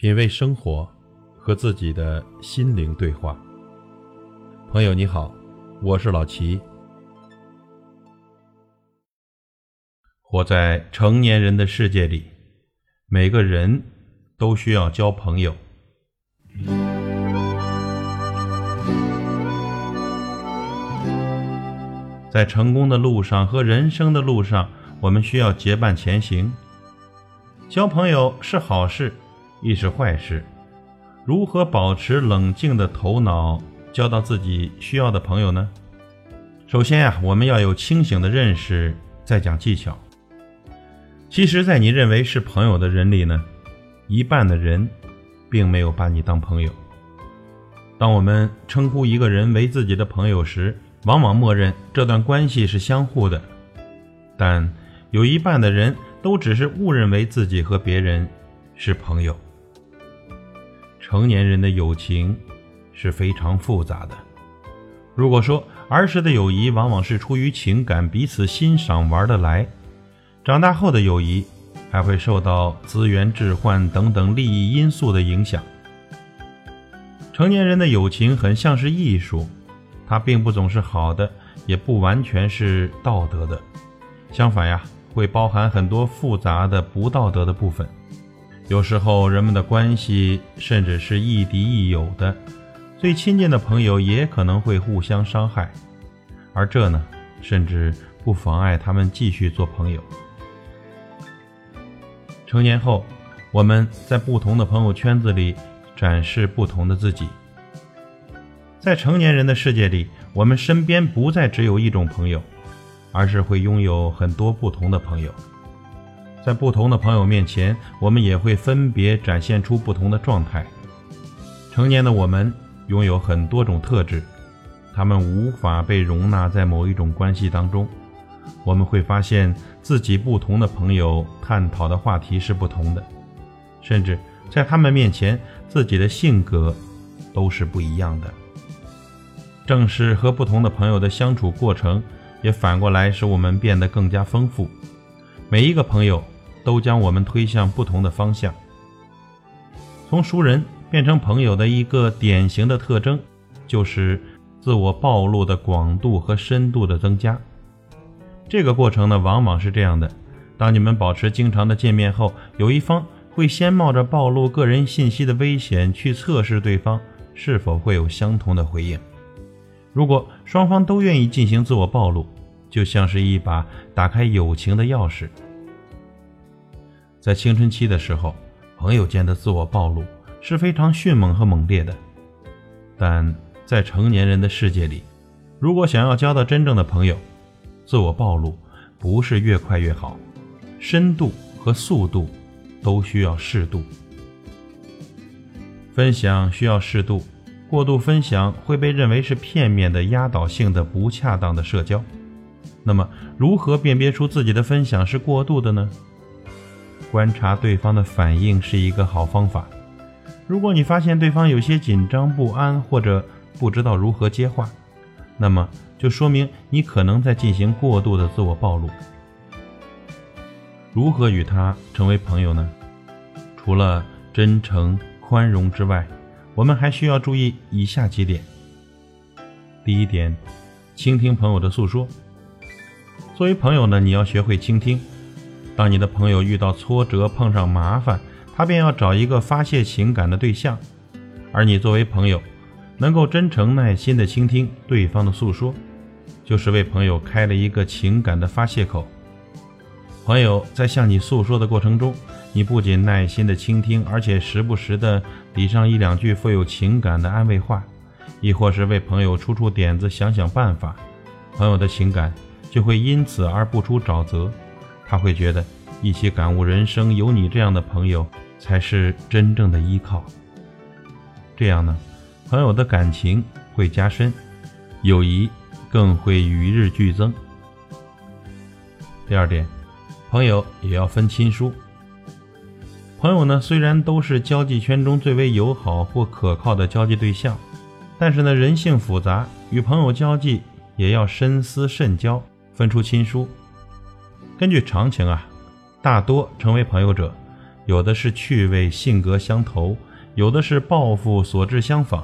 品味生活，和自己的心灵对话。朋友你好，我是老齐。活在成年人的世界里，每个人都需要交朋友。在成功的路上和人生的路上，我们需要结伴前行。交朋友是好事，亦是坏事。如何保持冷静的头脑，交到自己需要的朋友呢？首先呀，我们要有清醒的认识，再讲技巧。其实，在你认为是朋友的人里呢，一半的人并没有把你当朋友。当我们称呼一个人为自己的朋友时，往往默认这段关系是相互的，但有一半的人都只是误认为自己和别人是朋友。成年人的友情是非常复杂的。如果说儿时的友谊往往是出于情感，彼此欣赏、玩得来；长大后的友谊还会受到资源置换等等利益因素的影响。成年人的友情很像是艺术。它并不总是好的，也不完全是道德的，相反呀，会包含很多复杂的不道德的部分。有时候人们的关系甚至是亦敌亦友的，最亲近的朋友也可能会互相伤害，而这呢，甚至不妨碍他们继续做朋友。成年后，我们在不同的朋友圈子里展示不同的自己。在成年人的世界里，我们身边不再只有一种朋友，而是会拥有很多不同的朋友。在不同的朋友面前，我们也会分别展现出不同的状态。成年的我们拥有很多种特质，他们无法被容纳在某一种关系当中。我们会发现自己不同的朋友探讨的话题是不同的，甚至在他们面前，自己的性格都是不一样的。正是和不同的朋友的相处过程，也反过来使我们变得更加丰富。每一个朋友都将我们推向不同的方向。从熟人变成朋友的一个典型的特征，就是自我暴露的广度和深度的增加。这个过程呢，往往是这样的：当你们保持经常的见面后，有一方会先冒着暴露个人信息的危险去测试对方是否会有相同的回应。如果双方都愿意进行自我暴露，就像是一把打开友情的钥匙。在青春期的时候，朋友间的自我暴露是非常迅猛和猛烈的；但在成年人的世界里，如果想要交到真正的朋友，自我暴露不是越快越好，深度和速度都需要适度，分享需要适度。过度分享会被认为是片面的、压倒性的、不恰当的社交。那么，如何辨别出自己的分享是过度的呢？观察对方的反应是一个好方法。如果你发现对方有些紧张不安，或者不知道如何接话，那么就说明你可能在进行过度的自我暴露。如何与他成为朋友呢？除了真诚、宽容之外，我们还需要注意以下几点。第一点，倾听朋友的诉说。作为朋友呢，你要学会倾听。当你的朋友遇到挫折、碰上麻烦，他便要找一个发泄情感的对象，而你作为朋友，能够真诚耐心地倾听对方的诉说，就是为朋友开了一个情感的发泄口。朋友在向你诉说的过程中，你不仅耐心的倾听，而且时不时的抵上一两句富有情感的安慰话，亦或是为朋友出出点子、想想办法，朋友的情感就会因此而不出沼泽。他会觉得一起感悟人生，有你这样的朋友才是真正的依靠。这样呢，朋友的感情会加深，友谊更会与日俱增。第二点，朋友也要分亲疏。朋友呢，虽然都是交际圈中最为友好或可靠的交际对象，但是呢，人性复杂，与朋友交际也要深思慎交，分出亲疏。根据常情啊，大多成为朋友者，有的是趣味性格相投，有的是抱负所志相仿，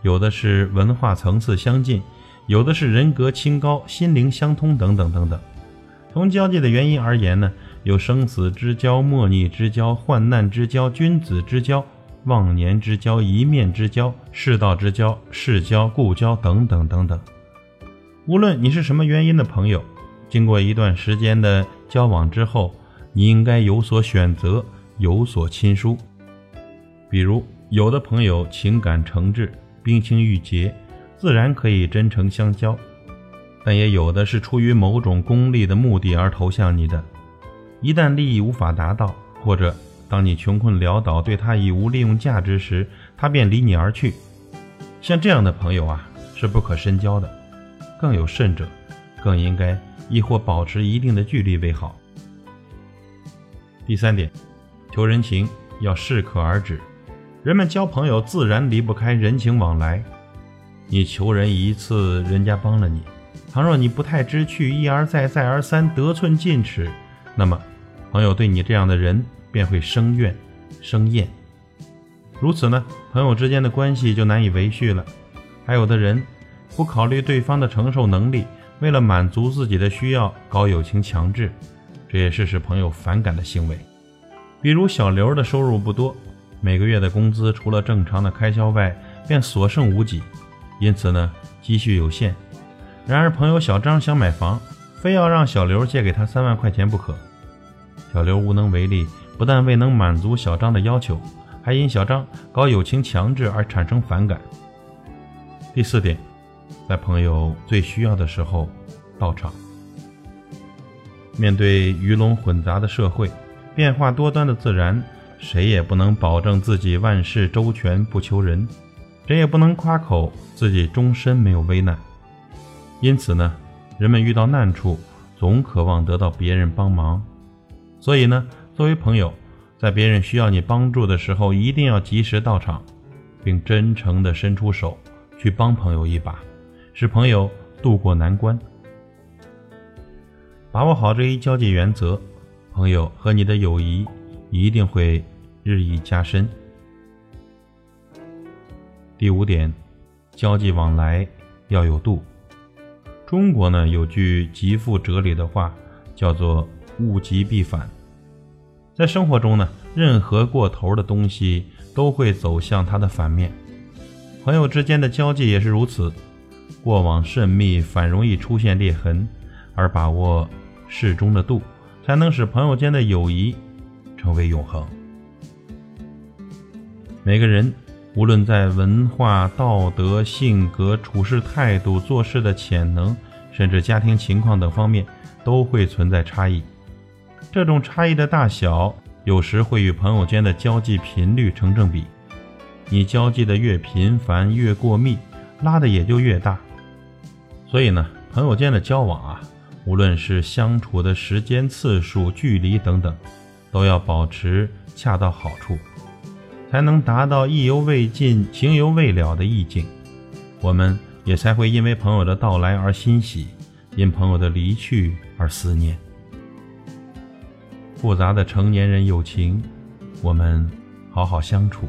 有的是文化层次相近，有的是人格清高、心灵相通等等等等。从交际的原因而言呢，有生死之交、莫逆之交、患难之交、君子之交、忘年之交、一面之交、世道之交、世交、故交等等等等。无论你是什么原因的朋友，经过一段时间的交往之后，你应该有所选择，有所亲疏。比如，有的朋友情感诚挚，冰清玉洁，自然可以真诚相交；但也有的是出于某种功利的目的而投向你的。一旦利益无法达到，或者当你穷困潦倒，对他已无利用价值时，他便离你而去。像这样的朋友啊，是不可深交的。更有甚者，更应该亦或保持一定的距离为好。第三点，求人情要适可而止。人们交朋友自然离不开人情往来。你求人一次，人家帮了你；倘若你不太知趣，一而再，再而三，得寸进尺，那么朋友对你这样的人便会生怨、生厌。如此呢，朋友之间的关系就难以维续了。还有的人。不考虑对方的承受能力，为了满足自己的需要搞友情强制，这也是使朋友反感的行为。比如小刘的收入不多，每个月的工资除了正常的开销外，便所剩无几，因此呢，积蓄有限。然而朋友小张想买房，非要让小刘借给他三万块钱不可。小刘无能为力，不但未能满足小张的要求，还因小张搞友情强制而产生反感。第四点。在朋友最需要的时候到场。面对鱼龙混杂的社会，变化多端的自然，谁也不能保证自己万事周全不求人，谁也不能夸口自己终身没有危难。因此呢，人们遇到难处，总渴望得到别人帮忙。所以呢，作为朋友，在别人需要你帮助的时候，一定要及时到场，并真诚地伸出手去帮朋友一把。使朋友渡过难关，把握好这一交际原则，朋友和你的友谊一定会日益加深。第五点，交际往来要有度。中国呢有句极富哲理的话，叫做“物极必反”。在生活中呢，任何过头的东西都会走向它的反面。朋友之间的交际也是如此。过往甚密，反容易出现裂痕；而把握适中的度，才能使朋友间的友谊成为永恒。每个人，无论在文化、道德、性格、处事态度、做事的潜能，甚至家庭情况等方面，都会存在差异。这种差异的大小，有时会与朋友间的交际频率成正比。你交际的越频繁，越过密，拉的也就越大。所以呢，朋友间的交往啊，无论是相处的时间、次数、距离等等，都要保持恰到好处，才能达到意犹未尽、情犹未了的意境。我们也才会因为朋友的到来而欣喜，因朋友的离去而思念。复杂的成年人友情，我们好好相处。